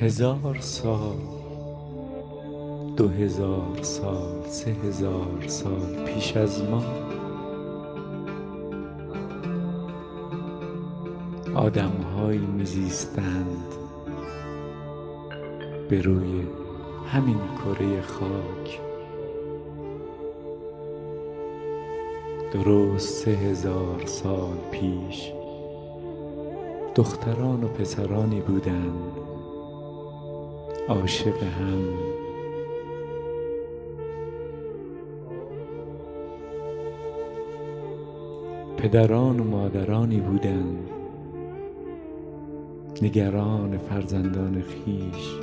هزار سال دو هزار سال سه هزار سال پیش از ما. آدمهایی میزیستند به روی همین کره خاک. درست سه هزار سال پیش دختران و پسرانی بودند. عاشق هم. پدران و مادرانی بودند. نگران فرزندان خویش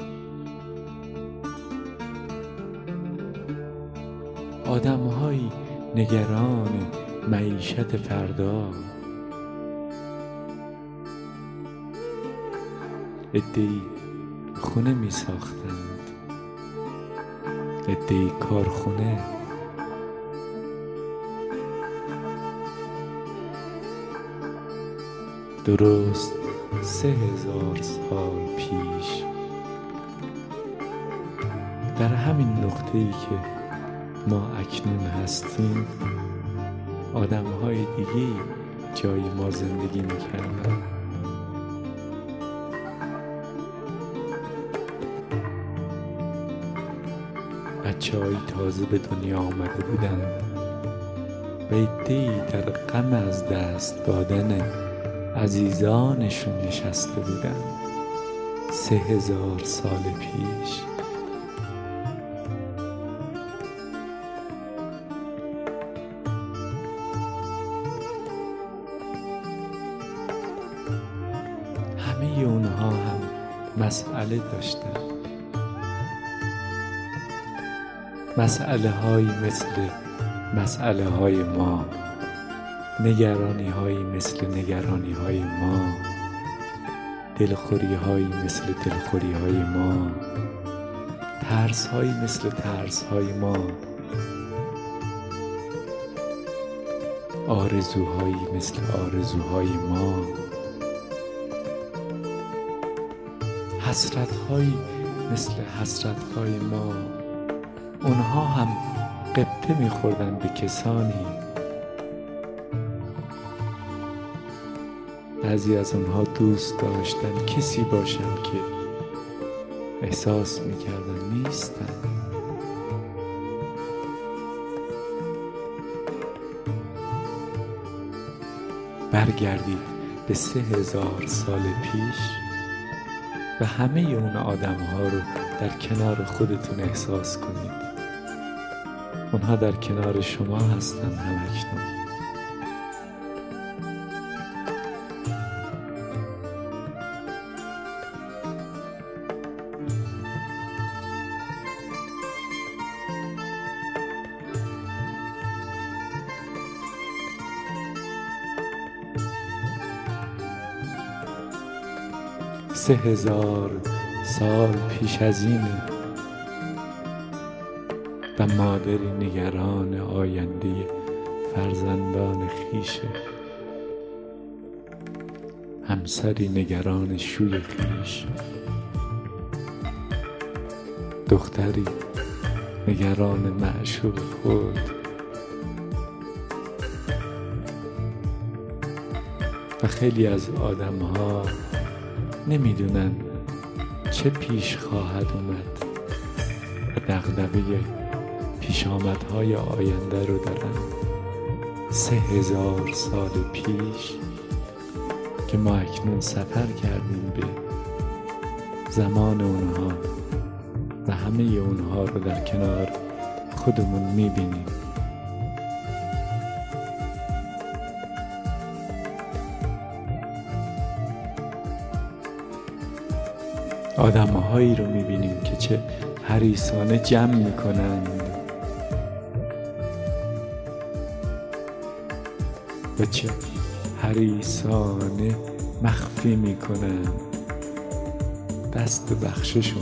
آدمهایی نگران معیشت فردا. عدهای خونه می ساختند. عدهای کارخونه. درست سه هزار سال پیش. در همین نقطه ای که ما اکنون هستیم آدم های دیگه جای ما زندگی می‌کردن. بچه های تازه به دنیا آمده بودن و در غم از دست دادن عزیزانشون نشسته بودن سه هزار سال پیش. همه اونها هم مسئله داشتن. مسئله های مثل مسئله های ما نگرانی های مثل نگرانی های ما دلخوری های مثل دلخوری های ما ترس های مثل ترس های ما آرزوهایی مثل آرزوهای ما حسرت هایی مثل حسرت های ما. اونها هم قبطه میخوردن به کسانی. بعضی از اونها دوست داشتن کسی باشن که احساس می‌کردن نیستن. برگردید به سه هزار سال پیش و همه اون آدم ها رو در کنار خودتون احساس کنید. اونها در کنار شما هستن همکنون. سه هزار سال پیش از اینه و مادری نگران آینده فرزندان خیشه همسری نگران شوی خیش. دختری نگران معشوق خود. و خیلی از آدم ها نمی‌دونن چه پیش خواهد اومد و دغدغه پیش آمدهای آینده رو دارن سه هزار سال پیش که ما اکنون سفر کردیم به زمان اونها و همه اونها رو در کنار خودمون می‌بینیم. آدمهایی رو می‌بینیم که چه حریسانه جمع می‌کنند و چه حریسانه مخفی می‌کنند دست بخشش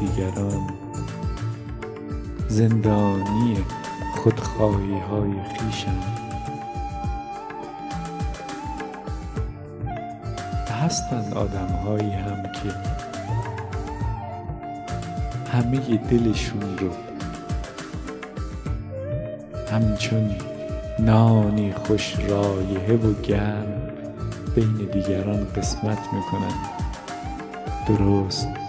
دیگران. زندانی خودخواهی های خیشم هستند آدم هایی هم که همه دلشون رو همچون نانی خوش رایحه و گرم بین دیگران قسمت می‌کنن. درست.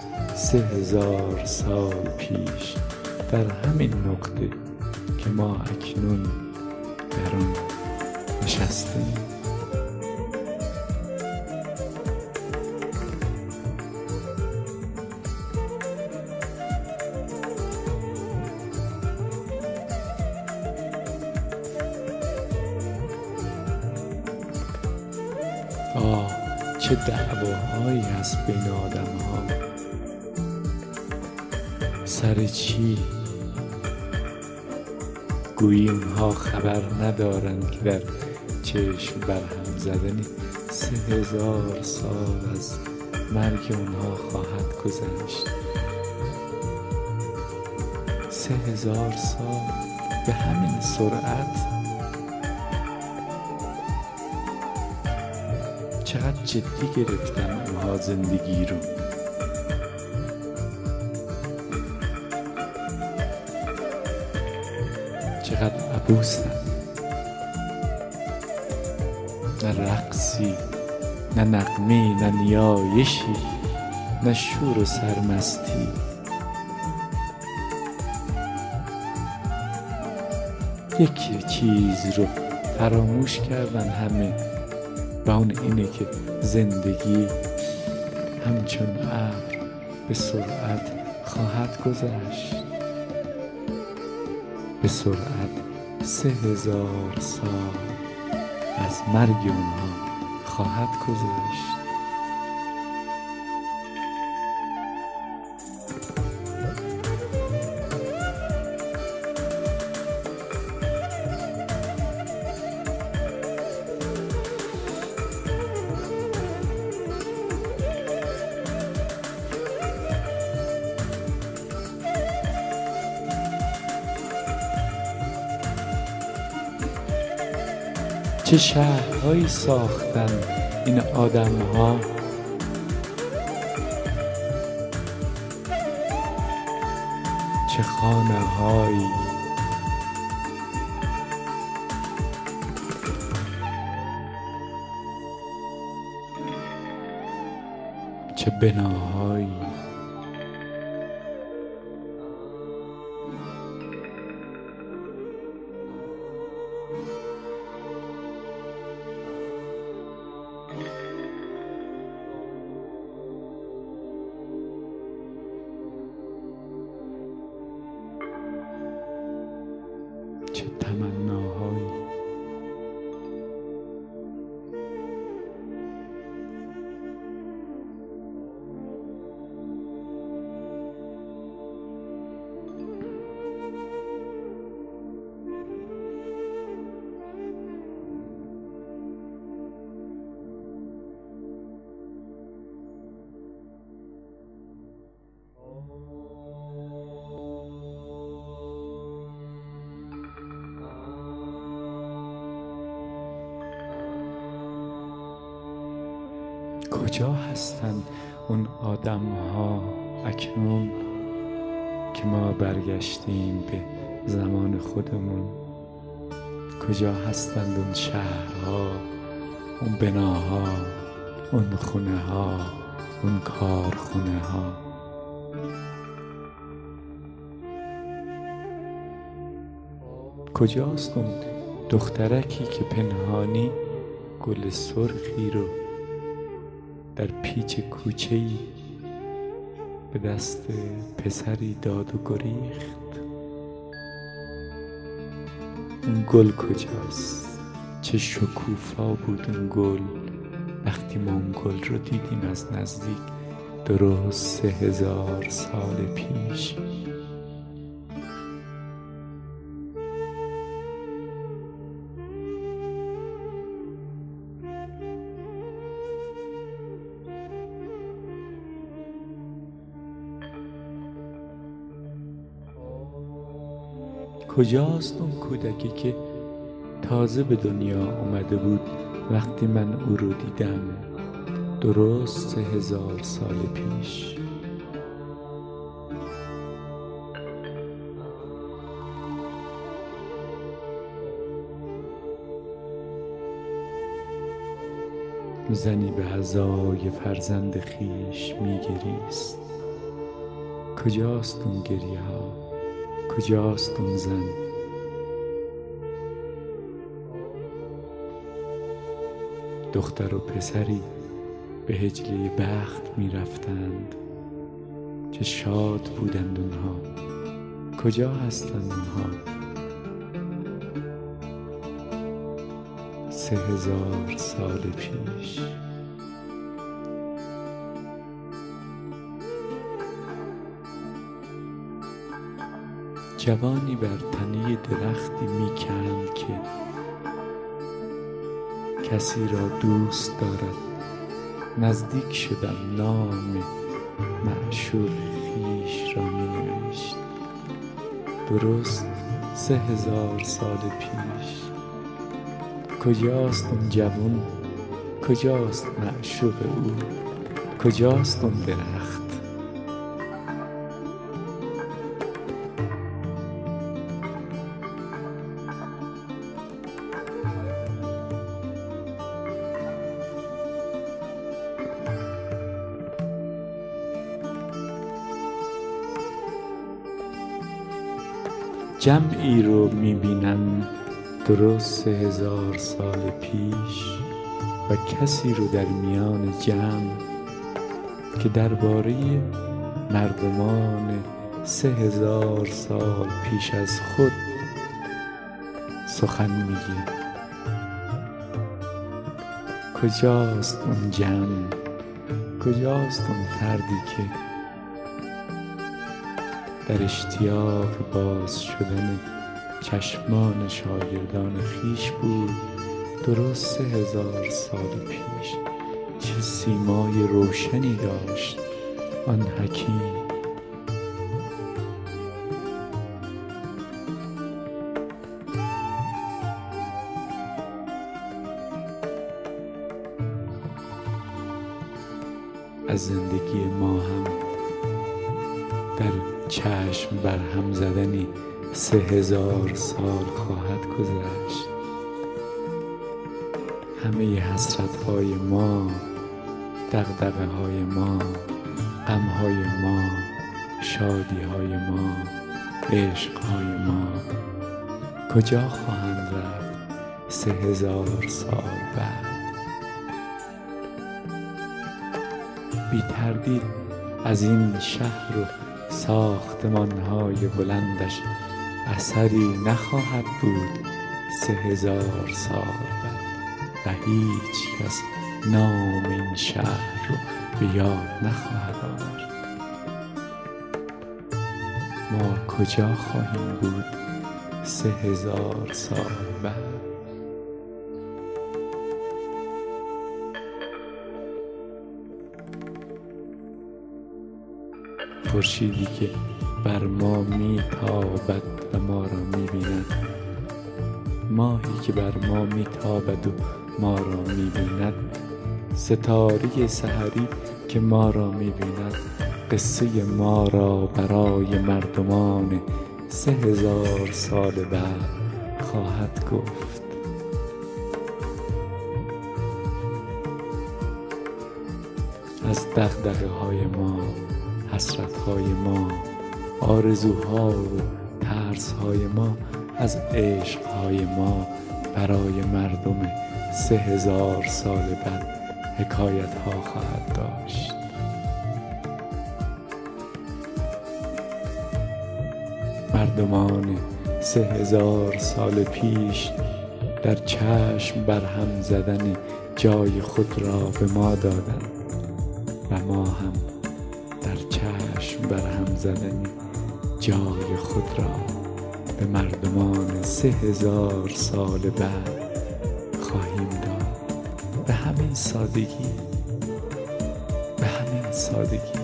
سه هزار سال پیش در همین نقطه که ما اکنون در آن نشستیم. آه چه دعواهایی هست بین آدم ها سر چی؟ گویی اونها خبر ندارند که در چشم برهم زدن سه هزار سال از مرگ اونها خواهد گذشت. سه هزار سال به همین سرعت؟ چقدر جدی گرفتن اونها زندگی رو؟ عبوسن نه رقصی نه نقمی نه نیایشی نه شور و سرمستی. یک چیز رو فراموش کردن همه و اون اینه که زندگی همچون ابر به سرعت خواهد گذشت. به سرعت سه هزار سال از مرگ اونها خواهد گذشت. چه شهرهایی ساختن این آدم ها چه خانه هایی چه بناهایی؟ چه کجا هستند اون آدم ها اکنون که ما برگشتیم به زمان خودمون؟ کجا هستند اون شهرها اون بناها اون خونه ها اون کارخونه ها کجاست اون دخترکی که پنهانی گل سرخی رو در پیچ کوچه ای به دست پسری داد و گریخت. اون گل کجاست؟ چه شکوفا بود اون گل. وقتی ما اون گل رو دیدیم از نزدیک درست سه هزار سال پیش. کجاست اون کودکی که تازه به دنیا اومده بود وقتی من او رو دیدم؟ درست سه هزار سال پیش. زنی به عزای فرزند خیش میگریست. کجاست اون گریه ها کجاست اون زن؟ دختر و پسری به هجله بخت می‌رفتند. چه شاد بودند اونها. کجا هستند اونها؟ سه هزار سال پیش. جوانی بر تنه درختی می‌کند که کسی را دوست دارد. نزدیک شدم نام معشوق خیش را می نوشت. درست سه هزار سال پیش. کجاست اون جوون کجاست معشوق او؟ کجاست اون درخت؟ جمعی رو می‌بینم درست هزار سال پیش و کسی رو در میان جمع که درباره مردمان سه هزار سال پیش از خود سخن میگه. کجاست اون جمع؟ کجاست اون فردی که در اشتیاق باز شدن چشمان شاگردان خیش بود. درست سه هزار سال پیش چه سیمای روشنی داشت آن حکیم. از زندگی ما هم در چشم بر هم زدنی سه هزار سال خواهد گذشت. همه حسرت های ما دغدغه های ما غم های ما شادی های ما عشق های ما کجا خواهند رفت سه هزار سال بعد؟ بی تردید از این شهر و ساختمان های بلندش اثری نخواهد بود سه هزار سال بعد و هیچ کس نام این شهر رو به یاد نخواهد آورد. ما کجا خواهیم بود سه هزار سال بعد؟ خورشیدی که بر ما میتابد و ما را می‌بیند. ماهی که بر ما میتابد و ما را می‌بیند. ستاره سحری که ما را می‌بیند. قصه ما را برای مردمان سه هزار سال بعد خواهد گفت. از دغدغه های ما حسرت های ما آرزوها و ترس های ما از عشق های ما برای مردم سه هزار سال بعد حکایت ها خواهد داشت. مردمان سه هزار سال پیش در چشم بر هم زدن جای خود را به ما دادند و ما هم چشم بر هم زدن جای خود را به مردمان سه هزار سال بعد خواهیم داد. به همین سادگی به همین سادگی.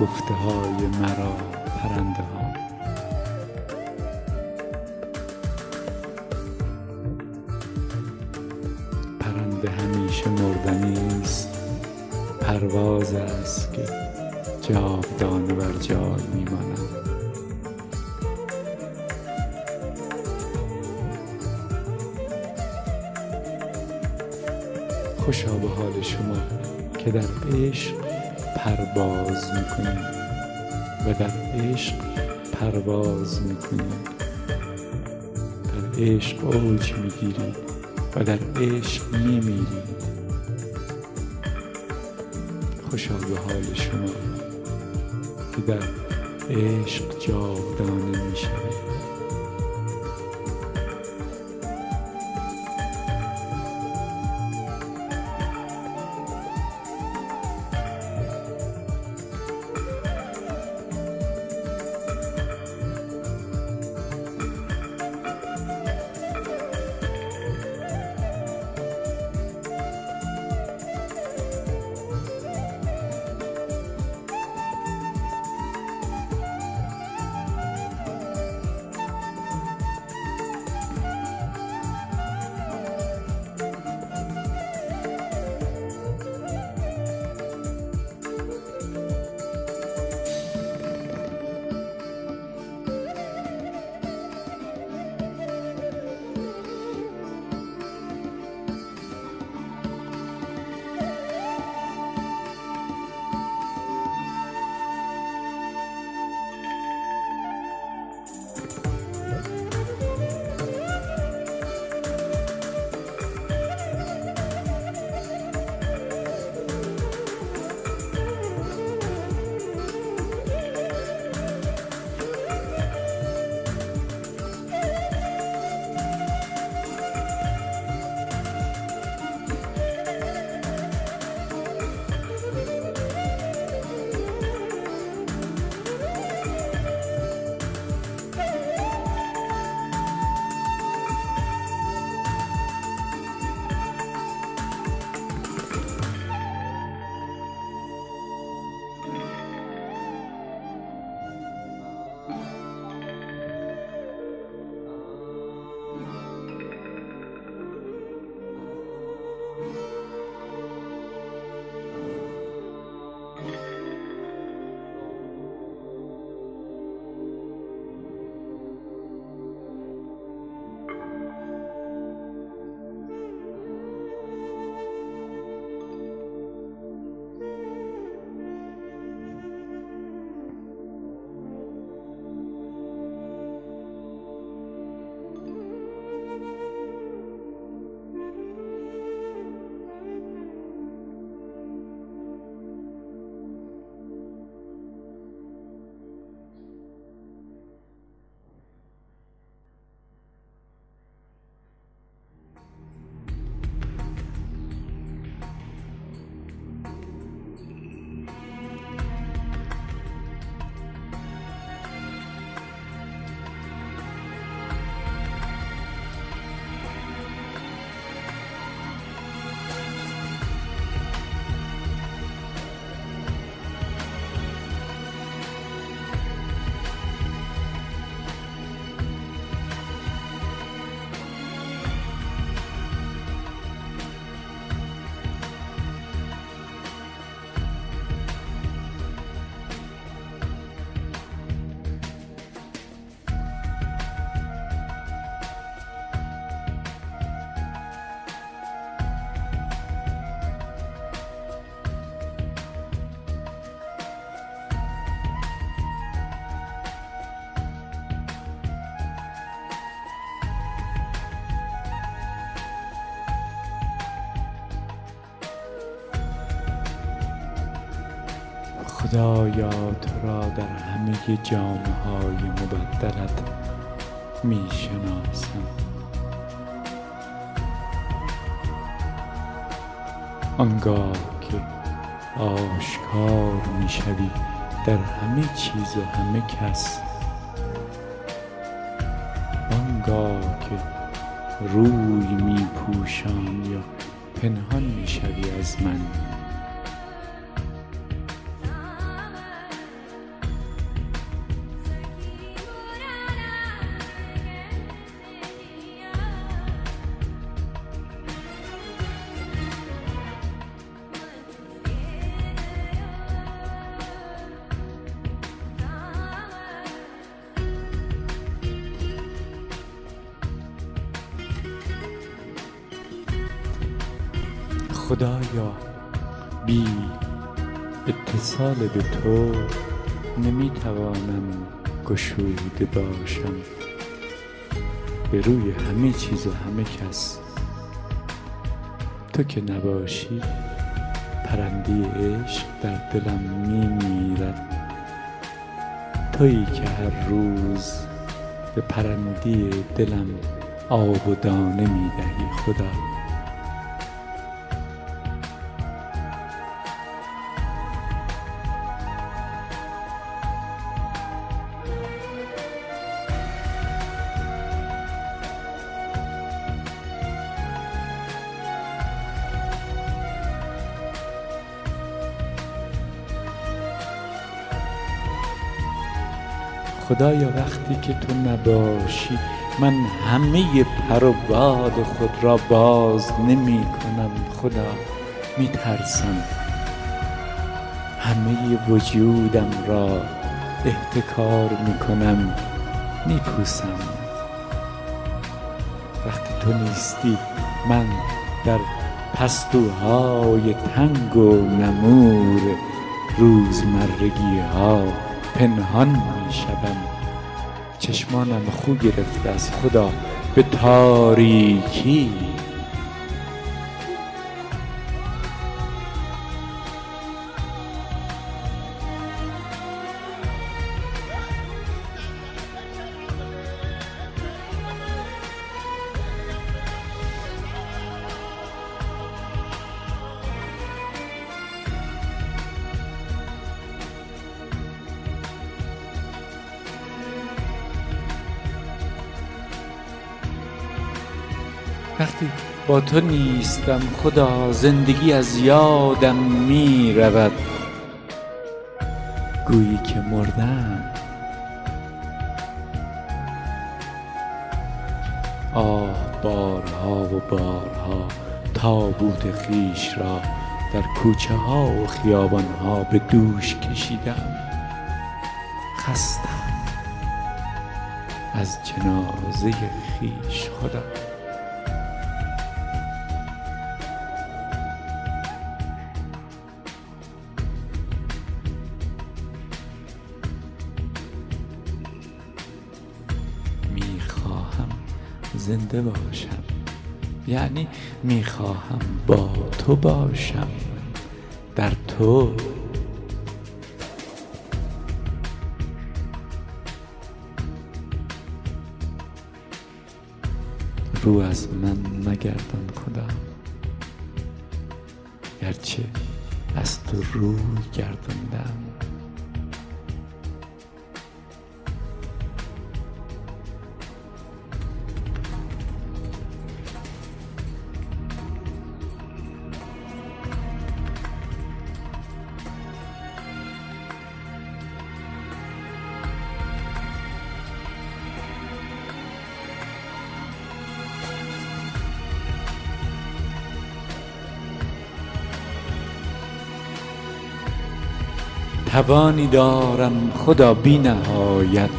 ناگفته های مرا پرنده ها پرنده همیشه مردنی است. پرواز است که جاودانه بر جای میماند. خوشا به حال شما که در عشق پرواز می‌کنید و در عشق پرواز می‌کنید در عشق اوج می‌گیرید و در عشق میمیرید خوشا به حال شما که در عشق جاودانه می‌شوید. خدایا تو را در همه جامه های مبدلت می شناسم آنگاه که آشکار می شوی در همه چیز و همه کس آنگاه که روی می پوشان یا پنهان می شوی از من. به تو نمی توانم گشوده باشم. به روی همه چیز و همه کس. تو که نباشی پرنده عشق در دلم می میرد تویی که هر روز به پرنده دلم آب و دانه می خدا. خدایا وقتی که تو نباشی من همه پر و باد خود را باز نمی کنم خدا می ترسم همه وجودم را احتکار می کنم می پوسم وقتی تو نیستی من در پستوهای تنگ و نمور روزمرگی ها پنهان می شوم چشمانم خو گرفته از خدا. به تاریکی با تو نیستم خدا زندگی از یادم می رود گویی که مردم. آه بارها و بارها تابوت خیش را در کوچه ها و خیابان ها به دوش کشیدم. خستم از جنازه خیش خدا زنده باشم. یعنی می‌خواهم با تو باشم. در تو. رو از من نگردان خدا گرچه از تو روی گرداندم. توانی دارم خدا بی نهایت.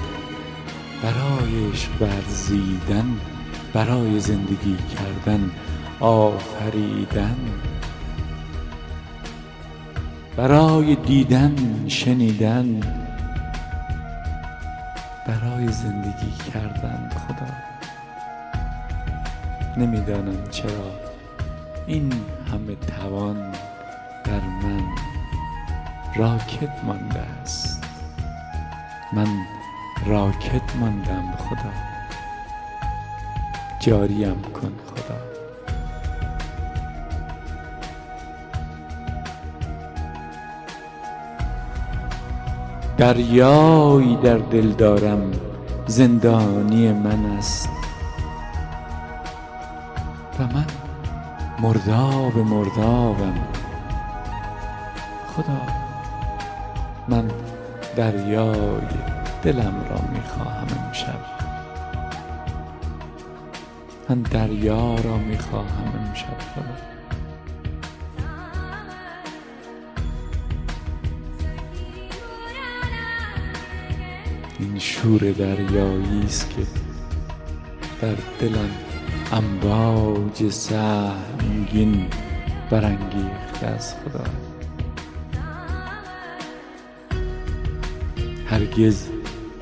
برای عشق ورزیدن برای زندگی کردن آفریدن. برای دیدن شنیدن برای زندگی کردن خدا. نمی‌دانم چرا این همه توان در من راکت مانده است. من راکت ماندم خدا. جاریم کن خدا. دریایی در دل دارم زندانی من است. و من مرداب مردابم. خدا. من دریای دلم را می‌خواهم امشب. من دریا را می‌خواهم امشب. خدا این شور دریایی است که در دلم امواج سهمگین برانگیخته از خدا. هرگز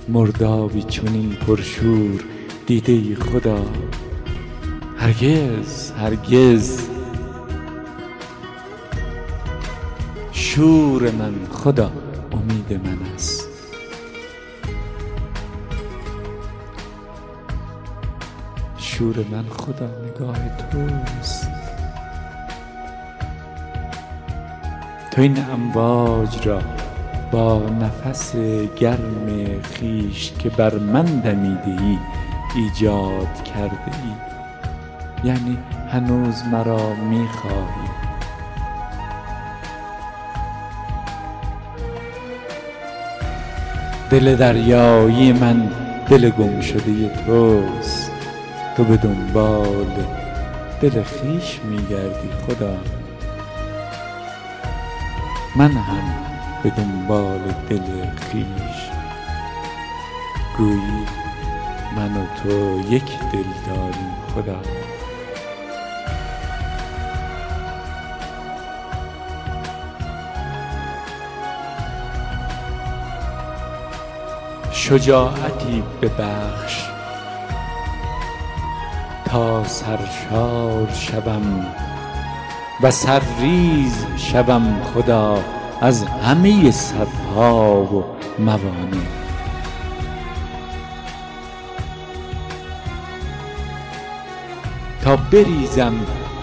مردابی چنین پرشور دیده خدا. هرگز هرگز. شور من خدا امید من است. شور من خدا نگاه توست. تو این امواج را با نفس گرم خیش که بر من دمیده ای ایجاد کرده ای. یعنی هنوز مرا می‌خواهی دل دریایی من دل گم شده توست. تو به دنبال دل خویش میگردی خدا. من هم به دنبال دل خویش گویی من و تو یک دل داریم خدا. شجاعتی ببخش. تا سرشار شوم و سرریز شوم خدا. از همه صدها و موانع. تا بریزم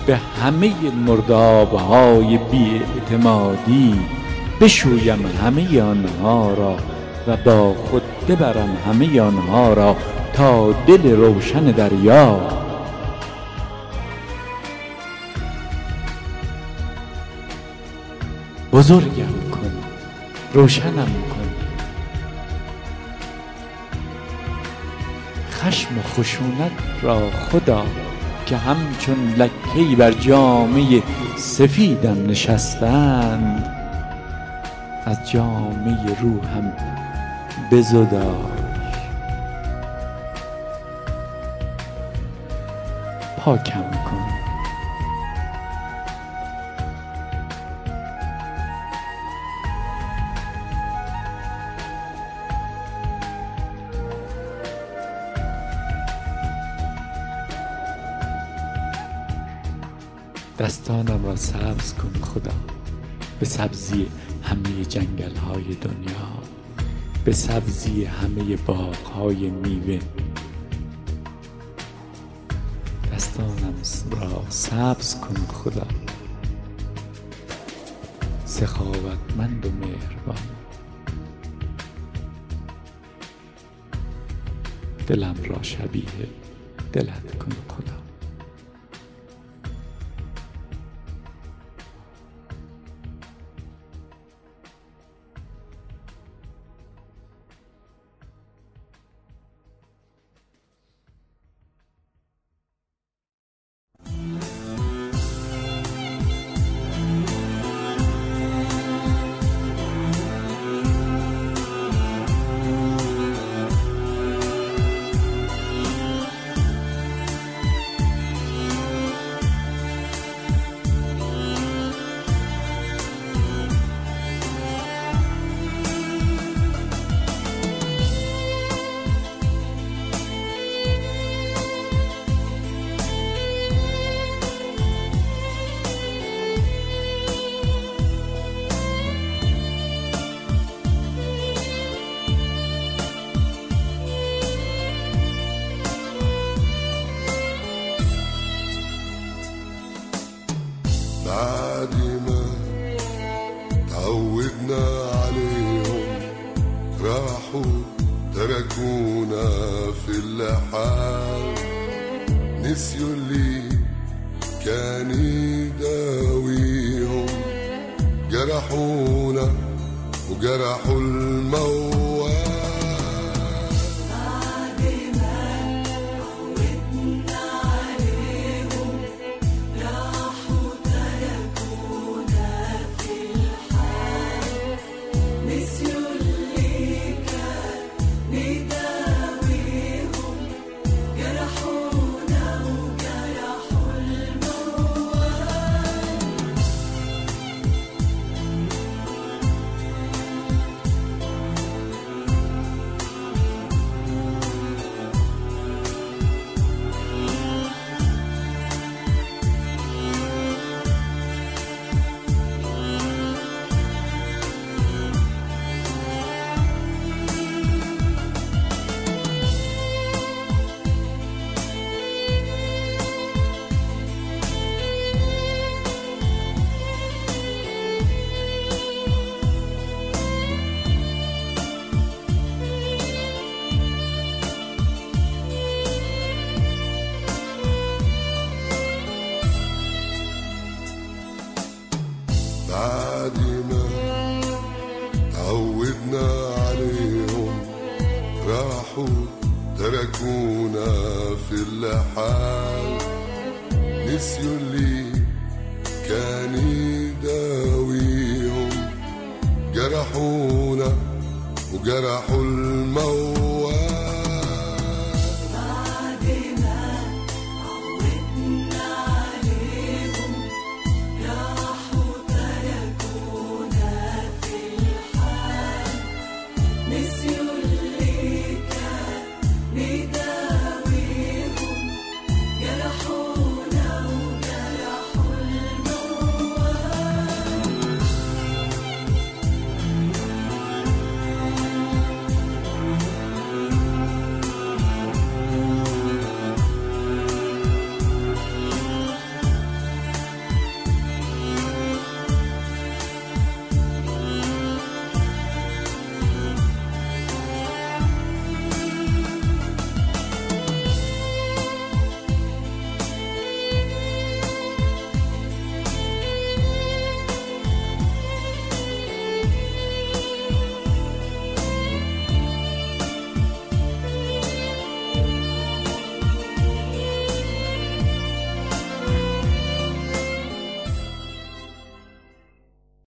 به همه مردابهای بی اعتمادی بشویم همه آنها را و با خود ببرم همه آنها را تا دل روشن دریا. بزرگم کن. روشنم کن. خشم و خشونت را خدا که همچون لکهای بر جامه سفیدم نشستند از جامه روحم بزدای پاکم کن. را سبز کن خدا. به سبزی همه جنگل های دنیا. به سبزی همه باغ های میوه. دستانم را سبز کن خدا. سخاوتمند و مهربان. دلم را شبیه دلت کن خدا.